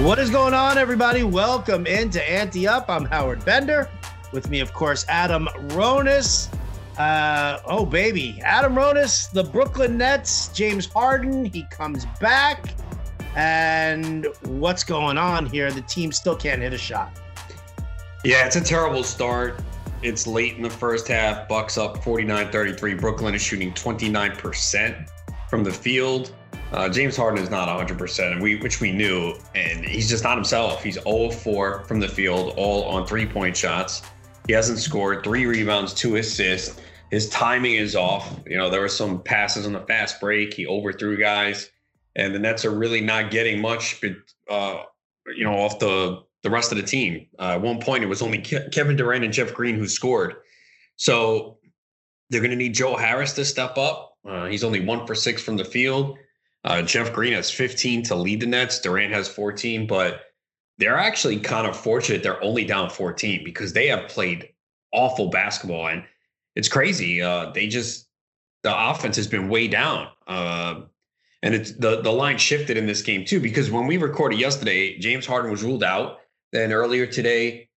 What is going on, everybody? Welcome into Ante Up. I'm Howard Bender. With me, of course, Adam Ronis. Uh, oh, baby. Adam Ronis, the Brooklyn Nets, James Harden. He comes back. And what's going on here? The team still can't hit a shot. Yeah, it's a terrible start. It's late in the first half. Bucks up 49-33. Brooklyn is shooting 29% from the field. Uh, James Harden is not 100%, and we, which we knew, and he's just not himself. He's 0 4 from the field, all on three point shots. He hasn't scored three rebounds, two assists. His timing is off. You know, there were some passes on the fast break. He overthrew guys, and the Nets are really not getting much, uh, you know, off the the rest of the team. Uh, at one point, it was only Ke- Kevin Durant and Jeff Green who scored. So they're going to need Joe Harris to step up. Uh, he's only one for six from the field. Uh, Jeff Green has 15 to lead the Nets. Durant has 14, but they're actually kind of fortunate they're only down 14 because they have played awful basketball and it's crazy. Uh, they just the offense has been way down. Uh, and it's the the line shifted in this game too because when we recorded yesterday, James Harden was ruled out. Then earlier today,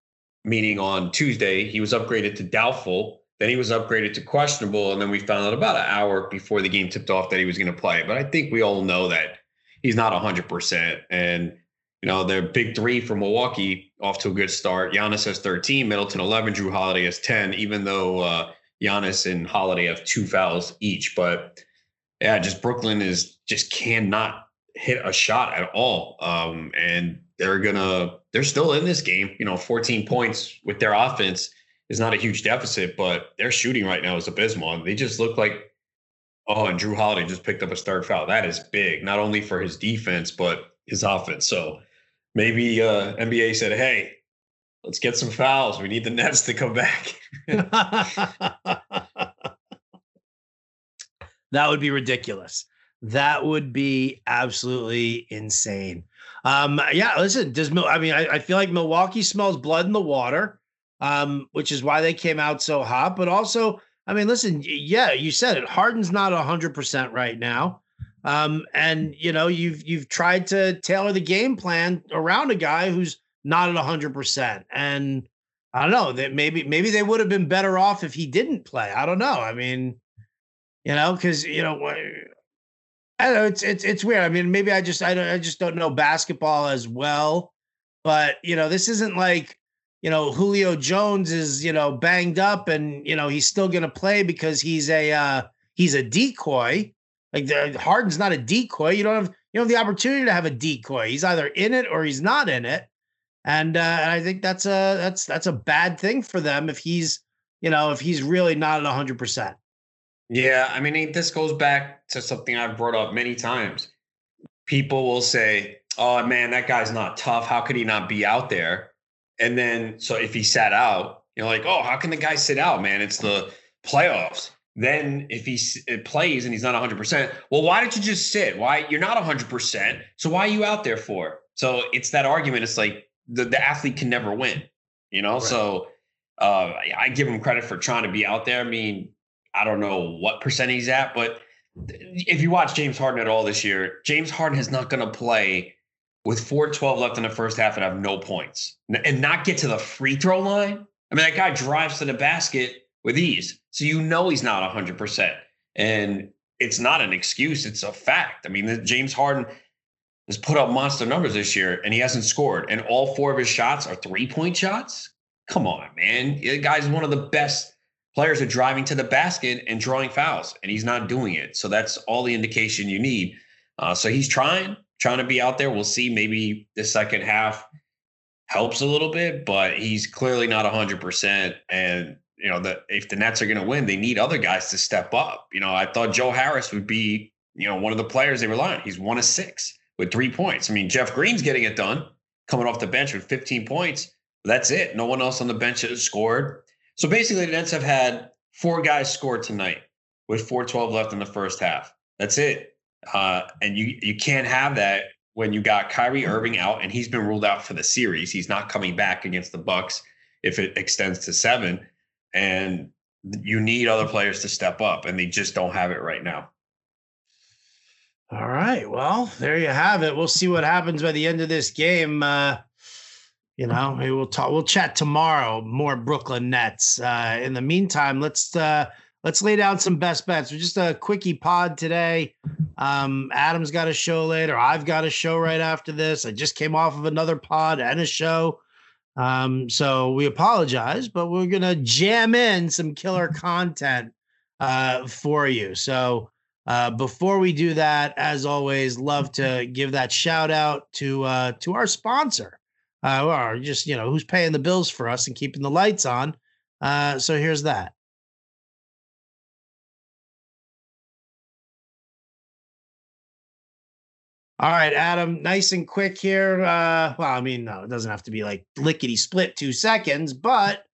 meaning on Tuesday, he was upgraded to doubtful. Then he was upgraded to questionable, and then we found out about an hour before the game tipped off that he was going to play. But I think we all know that he's not 100%. And, you know, the big three for Milwaukee off to a good start. Giannis has 13, Middleton 11, Jrue Holiday has 10, even though uh, Giannis and Holiday have two fouls each. But yeah, just Brooklyn is just cannot hit a shot at all. Um, and they're gonna they're still in this game. You know, 14 points with their offense is not a huge deficit, but their shooting right now is abysmal. They just look like, oh, and Jrue Holiday just picked up a start foul. That is big, not only for his defense, but his offense. So maybe uh, NBA said, hey, let's get some fouls. We need the Nets to come back. that would be ridiculous. That would be absolutely insane. Um, yeah, listen, does I mean I, I feel like Milwaukee smells blood in the water um, which is why they came out so hot. But also, I mean, listen, yeah, you said it. Harden's not hundred percent right now, um, and you know you've you've tried to tailor the game plan around a guy who's not at hundred percent, and I don't know that maybe maybe they would have been better off if he didn't play. I don't know. I mean, you know, because you know. I know it's it's it's weird. I mean, maybe I just I don't I just don't know basketball as well, but you know, this isn't like you know, Julio Jones is, you know, banged up and, you know, he's still going to play because he's a, uh, he's a decoy. Like the Harden's not a decoy. You don't have, you don't have the opportunity to have a decoy. He's either in it or he's not in it. And, uh, and I think that's a, that's, that's a bad thing for them if he's, you know, if he's really not at hundred percent. Yeah. I mean, this goes back to something I've brought up many times. People will say, oh man, that guy's not tough. How could he not be out there? And then, so if he sat out, you're like, oh, how can the guy sit out, man? It's the playoffs. Then if he plays and he's not 100%, well, why did you just sit? Why you're not 100%? So why are you out there for? So it's that argument. It's like the, the athlete can never win, you know? Right. So uh, I give him credit for trying to be out there. I mean, I don't know what percent he's at, but if you watch James Harden at all this year, James Harden is not going to play with 412 left in the first half and have no points and not get to the free throw line. I mean, that guy drives to the basket with ease. So you know he's not 100%. And it's not an excuse, it's a fact. I mean, James Harden has put up monster numbers this year and he hasn't scored. And all four of his shots are three point shots. Come on, man. The guy's one of the best players at driving to the basket and drawing fouls, and he's not doing it. So that's all the indication you need. Uh, so he's trying trying to be out there. We'll see. Maybe the second half helps a little bit, but he's clearly not 100%. And, you know, that if the Nets are going to win, they need other guys to step up. You know, I thought Joe Harris would be, you know, one of the players they rely on. He's one of six with three points. I mean, Jeff Green's getting it done, coming off the bench with 15 points. That's it. No one else on the bench has scored. So basically, the Nets have had four guys score tonight with 412 left in the first half. That's it. Uh, and you you can't have that when you got Kyrie Irving out and he's been ruled out for the series. He's not coming back against the Bucks if it extends to seven. And you need other players to step up, and they just don't have it right now. All right. Well, there you have it. We'll see what happens by the end of this game. Uh, you know, we'll talk. We'll chat tomorrow. More Brooklyn Nets. Uh, in the meantime, let's uh, let's lay down some best bets. We're just a quickie pod today. Um, Adam's got a show later. I've got a show right after this. I just came off of another pod and a show. Um, so we apologize, but we're gonna jam in some killer content uh, for you. So uh, before we do that, as always, love to give that shout out to uh, to our sponsor, uh, or just you know who's paying the bills for us and keeping the lights on. Uh, so here's that. All right, Adam, nice and quick here. Uh, well, I mean, no, it doesn't have to be like lickety split two seconds, but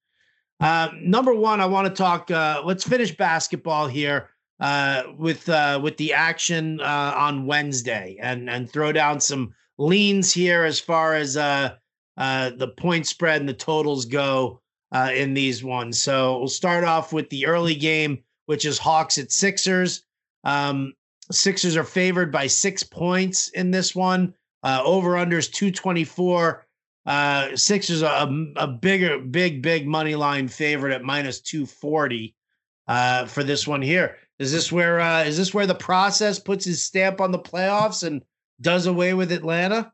uh, number one, I want to talk. Uh, let's finish basketball here uh, with uh, with the action uh, on Wednesday, and and throw down some leans here as far as uh, uh, the point spread and the totals go uh, in these ones. So we'll start off with the early game, which is Hawks at Sixers. Um, Sixers are favored by six points in this one. Uh, over unders 224. Uh, Sixers are a, a bigger, big, big money line favorite at minus 240 uh, for this one here. Is this where uh, is this where the process puts his stamp on the playoffs and does away with Atlanta?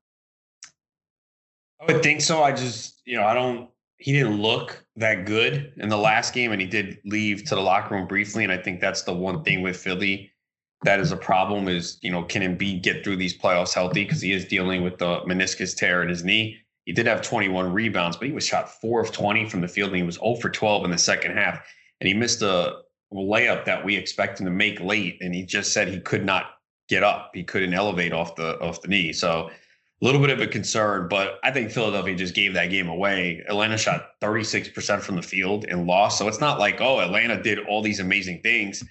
I would think so. I just, you know, I don't. He didn't look that good in the last game, and he did leave to the locker room briefly. And I think that's the one thing with Philly that is a problem. Is you know, can Embiid get through these playoffs healthy? Because he is dealing with the meniscus tear in his knee. He did have 21 rebounds, but he was shot four of 20 from the field, and he was 0 for 12 in the second half. And he missed a layup that we expect him to make late, and he just said he could not get up. He couldn't elevate off the off the knee. So a little bit of a concern, but I think Philadelphia just gave that game away. Atlanta shot 36% from the field and lost. So it's not like, oh, Atlanta did all these amazing things.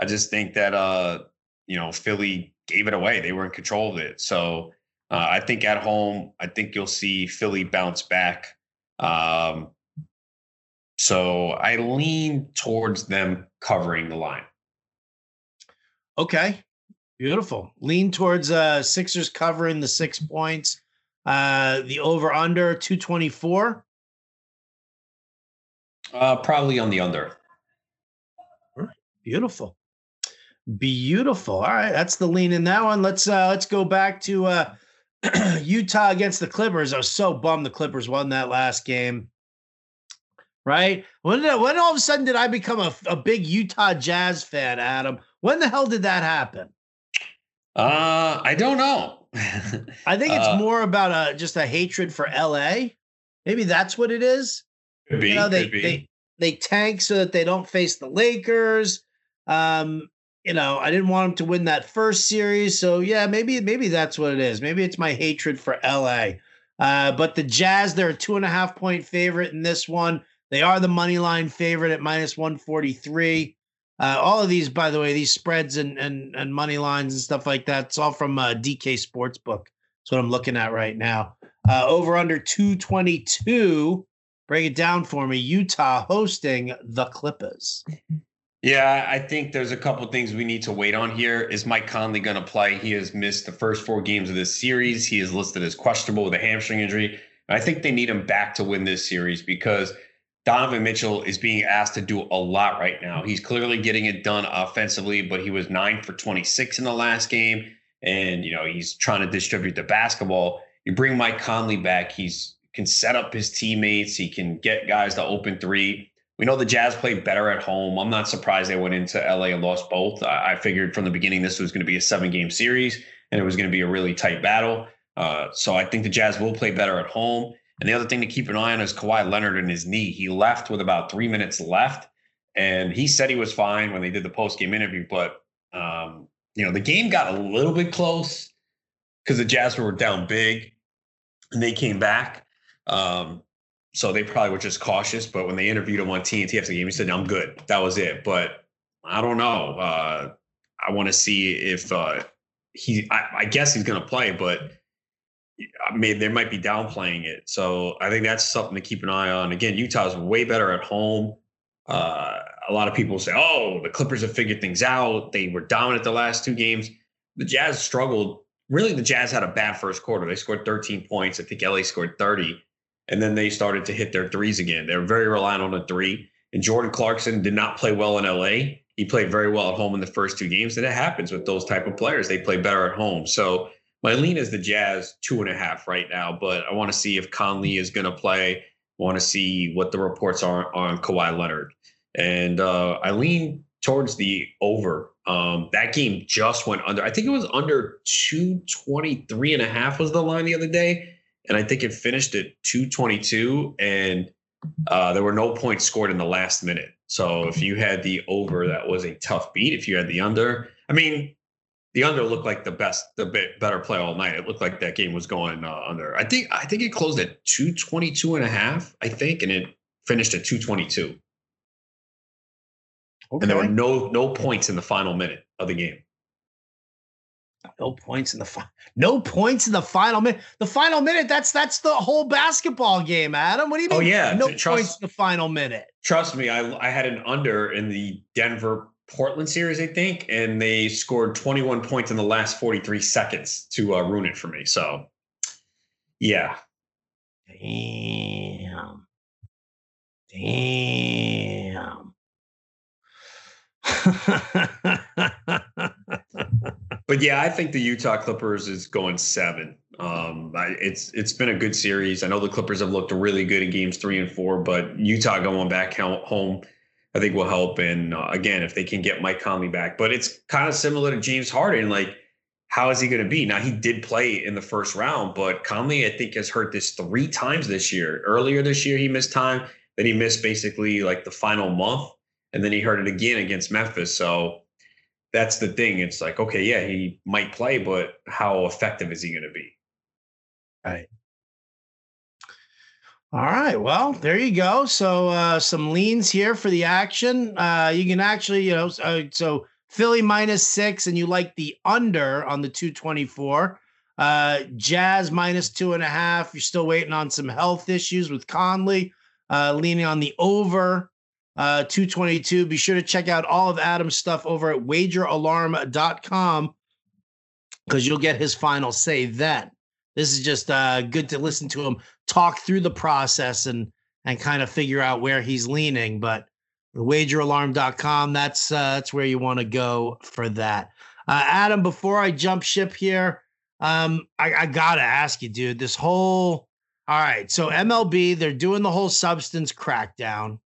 I just think that uh, you know, Philly gave it away. They were in control of it. So uh, I think at home, I think you'll see Philly bounce back. Um, so I lean towards them covering the line. Okay. Beautiful. Lean towards uh Sixers covering the six points. Uh the over under 224. Uh probably on the under. Beautiful. Beautiful. All right, that's the lean in that one. Let's uh let's go back to uh Utah against the Clippers. I was so bummed the Clippers won that last game right? When did, when all of a sudden did I become a, a big Utah Jazz fan, Adam? When the hell did that happen? Uh, I don't know. I think it's uh, more about a just a hatred for LA. Maybe that's what it is. Could be. You know, they, be. they they tank so that they don't face the Lakers. Um, you know, I didn't want them to win that first series, so yeah, maybe maybe that's what it is. Maybe it's my hatred for LA. Uh, but the Jazz, they're a two and a half point favorite in this one. They are the money line favorite at minus 143. Uh, all of these, by the way, these spreads and and and money lines and stuff like that, it's all from uh, DK Sportsbook. That's what I'm looking at right now. Uh, over under 222. Break it down for me. Utah hosting the Clippers. Yeah, I think there's a couple things we need to wait on here. Is Mike Conley going to play? He has missed the first four games of this series. He is listed as questionable with a hamstring injury. I think they need him back to win this series because – Donovan Mitchell is being asked to do a lot right now. He's clearly getting it done offensively, but he was nine for 26 in the last game. And, you know, he's trying to distribute the basketball. You bring Mike Conley back, he's can set up his teammates, he can get guys to open three. We know the Jazz played better at home. I'm not surprised they went into LA and lost both. I, I figured from the beginning this was going to be a seven game series and it was going to be a really tight battle. Uh, so I think the Jazz will play better at home. And the other thing to keep an eye on is Kawhi Leonard and his knee. He left with about three minutes left, and he said he was fine when they did the post game interview. But um, you know, the game got a little bit close because the Jazz were down big, and they came back. Um, so they probably were just cautious. But when they interviewed him on TNT after the game, he said, "I'm good. That was it." But I don't know. Uh, I want to see if uh, he. I, I guess he's going to play, but I mean, they might be downplaying it. So I think that's something to keep an eye on. Again, Utah's way better at home. Uh, a lot of people say, oh, the Clippers have figured things out. They were dominant the last two games. the Jazz struggled. Really, the Jazz had a bad first quarter. They scored 13 points. I think LA scored 30. And then they started to hit their threes again. They're very reliant on the three. And Jordan Clarkson did not play well in LA. He played very well at home in the first two games. And it happens with those type of players. They play better at home. So my lean is the Jazz two and a half right now. But I want to see if Conley is going to play. Want to see what the reports are on Kawhi Leonard. And uh, I lean towards the over. Um, that game just went under. I think it was under 223 and a half was the line the other day. And I think it finished at 222. And uh, there were no points scored in the last minute. So if you had the over, that was a tough beat. If you had the under, I mean, the under looked like the best, the bit better play all night. It looked like that game was going uh, under. I think, I think it closed at 222 and a half, I think, and it finished at 222. Okay. And there were no no points in the final minute of the game. No points in the fi- no points in the final minute. The final minute that's that's the whole basketball game, Adam. What do you oh, mean? Oh yeah, no trust, points in the final minute. Trust me, I I had an under in the Denver Portland series, I think, and they scored 21 points in the last 43 seconds to uh, ruin it for me. So, yeah. Damn. Damn. but yeah, I think the Utah Clippers is going seven. Um, it's it's been a good series. I know the Clippers have looked really good in games three and four, but Utah going back home, I think will help. And uh, again, if they can get Mike Conley back, but it's kind of similar to James Harden. Like, how is he going to be? Now he did play in the first round, but Conley I think has hurt this three times this year. Earlier this year he missed time. Then he missed basically like the final month and then he hurt it again against Memphis. So that's the thing. It's like, okay, yeah, he might play, but how effective is he going to be? Right. All right. Well, there you go. So uh, some leans here for the action. Uh, you can actually, you know, uh, so Philly minus six, and you like the under on the 224. Uh, Jazz minus two and a half. You're still waiting on some health issues with Conley. Uh, leaning on the over uh, 222. Be sure to check out all of Adam's stuff over at wageralarm.com because you'll get his final say then. This is just uh, good to listen to him talk through the process and and kind of figure out where he's leaning. But wageralarm.com, that's uh, that's where you want to go for that. Uh, Adam, before I jump ship here, um, I, I gotta ask you, dude, this whole all right. So MLB, they're doing the whole substance crackdown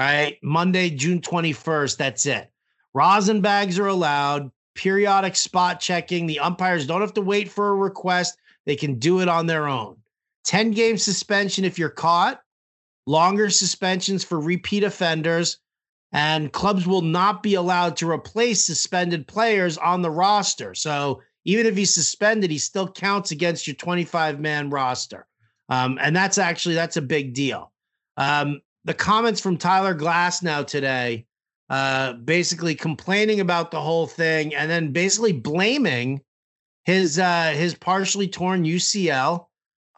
right? Monday, June 21st. That's it. Rosin bags are allowed, periodic spot checking. The umpires don't have to wait for a request, they can do it on their own. 10 game suspension if you're caught, longer suspensions for repeat offenders, and clubs will not be allowed to replace suspended players on the roster. So even if he's suspended, he still counts against your 25 man roster. Um, and that's actually that's a big deal. Um, the comments from Tyler Glasnow today, uh, basically complaining about the whole thing and then basically blaming his uh, his partially torn UCL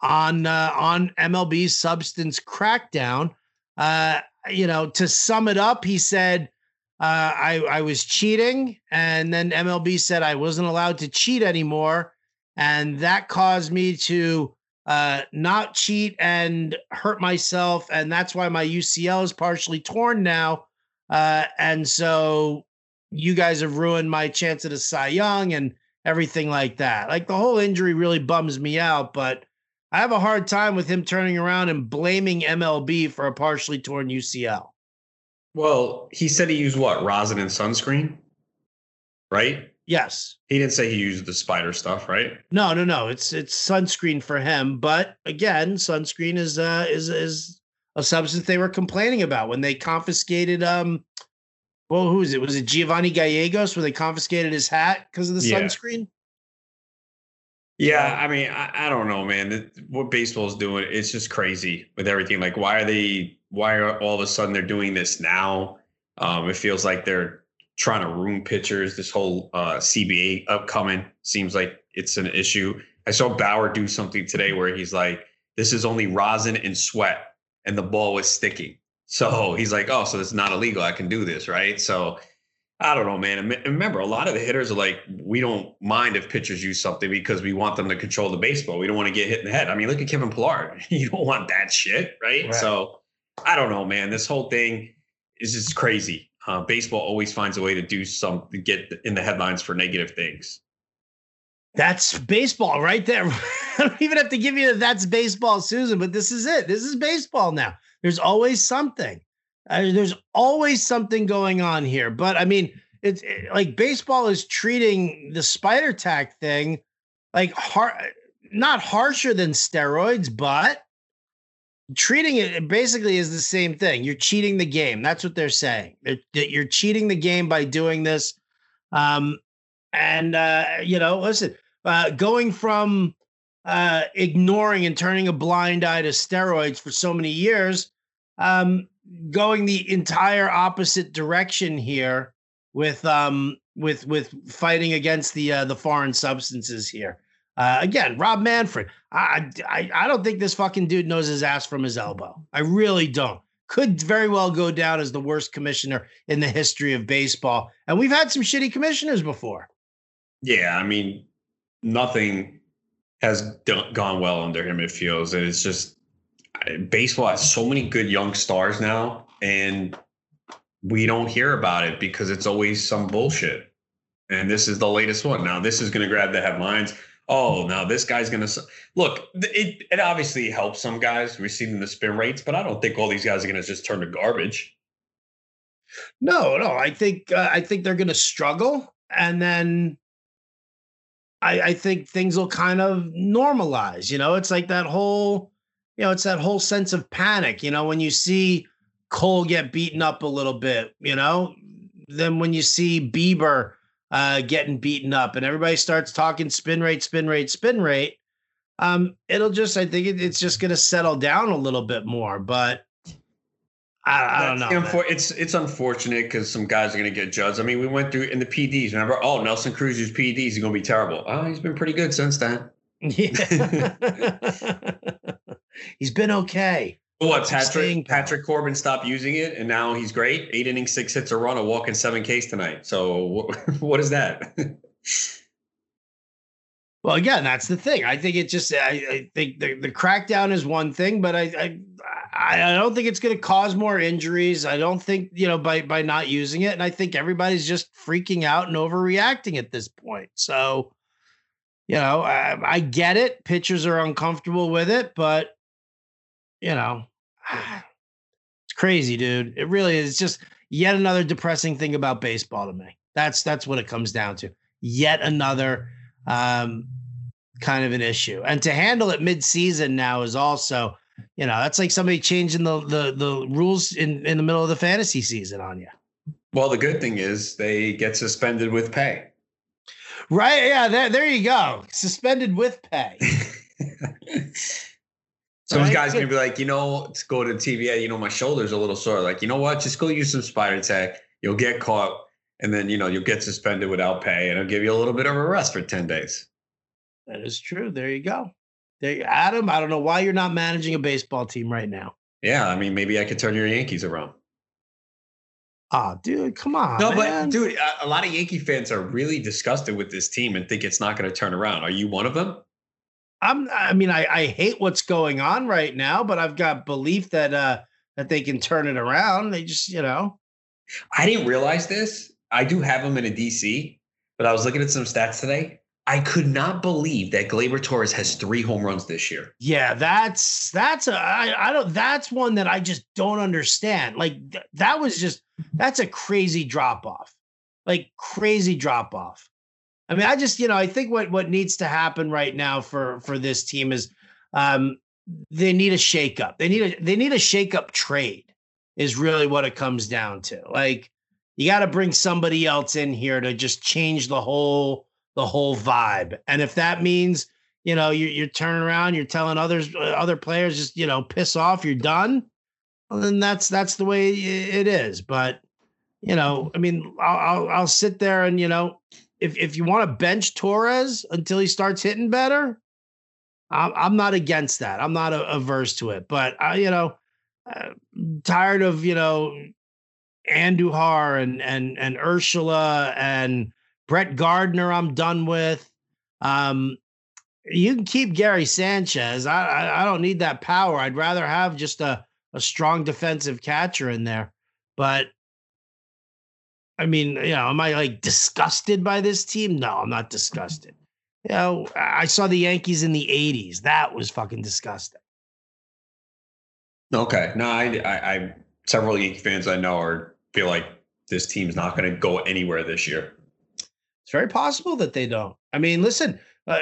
on uh, on MLB's substance crackdown. Uh, you know, to sum it up, he said, uh, "I I was cheating," and then MLB said I wasn't allowed to cheat anymore, and that caused me to uh, not cheat and hurt myself, and that's why my UCL is partially torn now. Uh, and so you guys have ruined my chance at a Cy Young and everything like that. Like the whole injury really bums me out, but I have a hard time with him turning around and blaming MLB for a partially torn UCL. Well, he said he used what rosin and sunscreen, right? Yes. He didn't say he used the spider stuff, right? No, no, no. It's it's sunscreen for him, but again, sunscreen is uh is is a substance they were complaining about when they confiscated um well, who is it? Was it Giovanni Gallegos where they confiscated his hat because of the yeah. sunscreen? Yeah, I mean, I, I don't know, man. What baseball is doing, it's just crazy with everything. Like, why are they? Why are all of a sudden they're doing this now? Um, it feels like they're trying to ruin pitchers. This whole uh, CBA upcoming seems like it's an issue. I saw Bauer do something today where he's like, "This is only rosin and sweat, and the ball was sticking." So he's like, "Oh, so it's not illegal. I can do this, right?" So I don't know, man. Remember, a lot of the hitters are like, we don't mind if pitchers use something because we want them to control the baseball. We don't want to get hit in the head. I mean, look at Kevin Pillar. You don't want that shit, right? right. So I don't know, man. This whole thing is just crazy. Uh, baseball always finds a way to do some get in the headlines for negative things. That's baseball right there. I don't even have to give you that's baseball, Susan, but this is it. This is baseball now. There's always something. Uh, there's always something going on here. But I mean, it's it, like baseball is treating the spider tack thing like hard, not harsher than steroids, but treating it basically is the same thing. You're cheating the game. That's what they're saying. They're, you're cheating the game by doing this. Um, and uh, you know, listen, uh, going from uh, ignoring and turning a blind eye to steroids for so many years, um, going the entire opposite direction here with um with with fighting against the uh, the foreign substances here. Uh, again, Rob Manfred. I, I I don't think this fucking dude knows his ass from his elbow. I really don't. Could very well go down as the worst commissioner in the history of baseball. And we've had some shitty commissioners before. Yeah, I mean, nothing has done, gone well under him. It feels, and it's just baseball has so many good young stars now, and we don't hear about it because it's always some bullshit. And this is the latest one. Now, this is going to grab the headlines. Oh, now this guy's going to look. It, it obviously helps some guys receiving the spin rates, but I don't think all these guys are going to just turn to garbage. No, no. I think uh, I think they're going to struggle, and then I, I think things will kind of normalize. You know, it's like that whole you know, it's that whole sense of panic. You know, when you see Cole get beaten up a little bit, you know, then when you see Bieber uh, getting beaten up and everybody starts talking spin rate, spin rate, spin rate, um, it'll just, I think it, it's just going to settle down a little bit more. But I, I don't know. Unfor- it's it's unfortunate because some guys are going to get judged. I mean, we went through in the PEDs. Remember? Oh, Nelson Cruz used PEDs. He's going to be terrible. Oh, he's been pretty good since then. Yeah. he's been okay. What Patrick Patrick Corbin stopped using it, and now he's great. Eight innings, six hits, a run, a walk, and seven Ks tonight. So what is that? well, again, that's the thing. I think it just. I, I think the, the crackdown is one thing, but I I, I don't think it's going to cause more injuries. I don't think you know by by not using it, and I think everybody's just freaking out and overreacting at this point. So you know, I, I get it. Pitchers are uncomfortable with it, but you know, it's crazy, dude. It really is just yet another depressing thing about baseball to me. That's that's what it comes down to. Yet another um, kind of an issue, and to handle it mid-season now is also, you know, that's like somebody changing the the the rules in in the middle of the fantasy season on you. Well, the good thing is they get suspended with pay. Right. Yeah. There, there you go. Suspended with pay. Some right? guys gonna be like, you know, to go to TVA, you know, my shoulder's a little sore. Like, you know what? Just go use some spider tack. You'll get caught, and then you know you'll get suspended without pay, and it'll give you a little bit of a rest for ten days. That is true. There you go. There, Adam. I don't know why you're not managing a baseball team right now. Yeah, I mean, maybe I could turn your Yankees around. Ah, oh, dude, come on. No, man. but dude, a, a lot of Yankee fans are really disgusted with this team and think it's not going to turn around. Are you one of them? I'm. I mean, I, I hate what's going on right now, but I've got belief that uh that they can turn it around. They just, you know. I didn't realize this. I do have them in a DC, but I was looking at some stats today. I could not believe that Gleyber Torres has three home runs this year. Yeah, that's that's a I, I don't that's one that I just don't understand. Like th- that was just that's a crazy drop off. Like crazy drop off. I mean, I just, you know, I think what what needs to happen right now for for this team is um they need a shakeup. They need a they need a shakeup trade is really what it comes down to. Like you got to bring somebody else in here to just change the whole the whole vibe. And if that means, you know, you're, you're turning around, you're telling others, uh, other players, just, you know, piss off, you're done. Well, then that's, that's the way it is. But, you know, I mean, I'll, I'll, I'll sit there and, you know, if, if you want to bench Torres until he starts hitting better, I'm, I'm not against that. I'm not averse to it, but I, you know, uh, tired of, you know, Andujar and and and Urshela and Brett Gardner. I'm done with. Um, you can keep Gary Sanchez. I, I, I don't need that power. I'd rather have just a a strong defensive catcher in there. But I mean, you know, am I like disgusted by this team? No, I'm not disgusted. You know, I saw the Yankees in the '80s. That was fucking disgusting. Okay, no, I, I, I several Yankee fans I know are feel like this team's not going to go anywhere this year. It's very possible that they don't. I mean, listen, uh,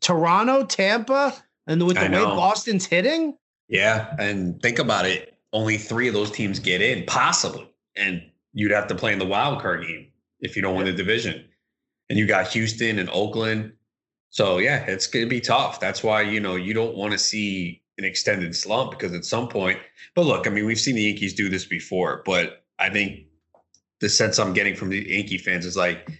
Toronto, Tampa, and with the way Boston's hitting. Yeah, and think about it. Only three of those teams get in, possibly, and you'd have to play in the wild card game if you don't win the division. And you got Houston and Oakland. So yeah, it's going to be tough. That's why you know you don't want to see an extended slump because at some point. But look, I mean, we've seen the Yankees do this before, but I think the sense I'm getting from the Yankee fans is like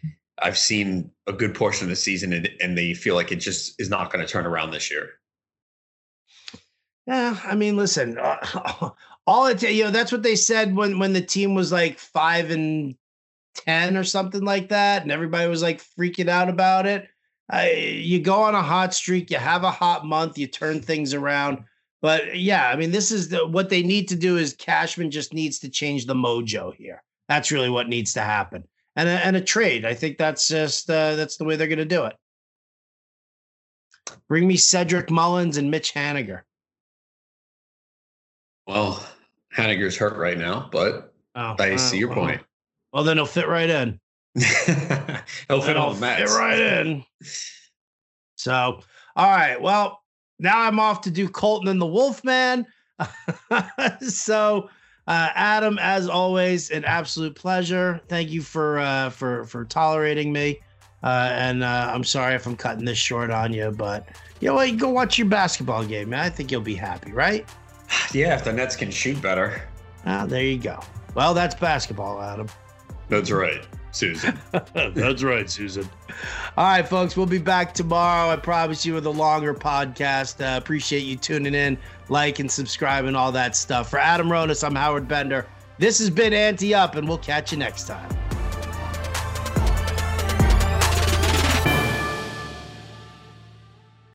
I've seen a good portion of the season and, and they feel like it just is not going to turn around this year. Yeah, I mean, listen, all it you know that's what they said when when the team was like five and ten or something like that, and everybody was like freaking out about it. You go on a hot streak, you have a hot month, you turn things around. But yeah, I mean, this is the, what they need to do. Is Cashman just needs to change the mojo here? That's really what needs to happen. And a, and a trade. I think that's just uh, that's the way they're going to do it. Bring me Cedric Mullins and Mitch Haniger. Well, Haniger's hurt right now, but oh, I see your point. Well, then he'll fit right in. he'll fit on the mat. Fit right in. So, all right. Well, now I'm off to do Colton and the Wolfman. so uh, Adam, as always, an absolute pleasure. Thank you for uh, for for tolerating me. Uh, and uh, I'm sorry if I'm cutting this short on you, but you know what? Go watch your basketball game, man. I think you'll be happy, right? Yeah, if the Nets can shoot better. Ah, there you go. Well, that's basketball, Adam. That's right, Susan. that's right, Susan. All right, folks, we'll be back tomorrow. I promise you with a longer podcast. Uh, appreciate you tuning in like and subscribe and all that stuff. For Adam Ronis, I'm Howard Bender. This has been Ante Up, and we'll catch you next time.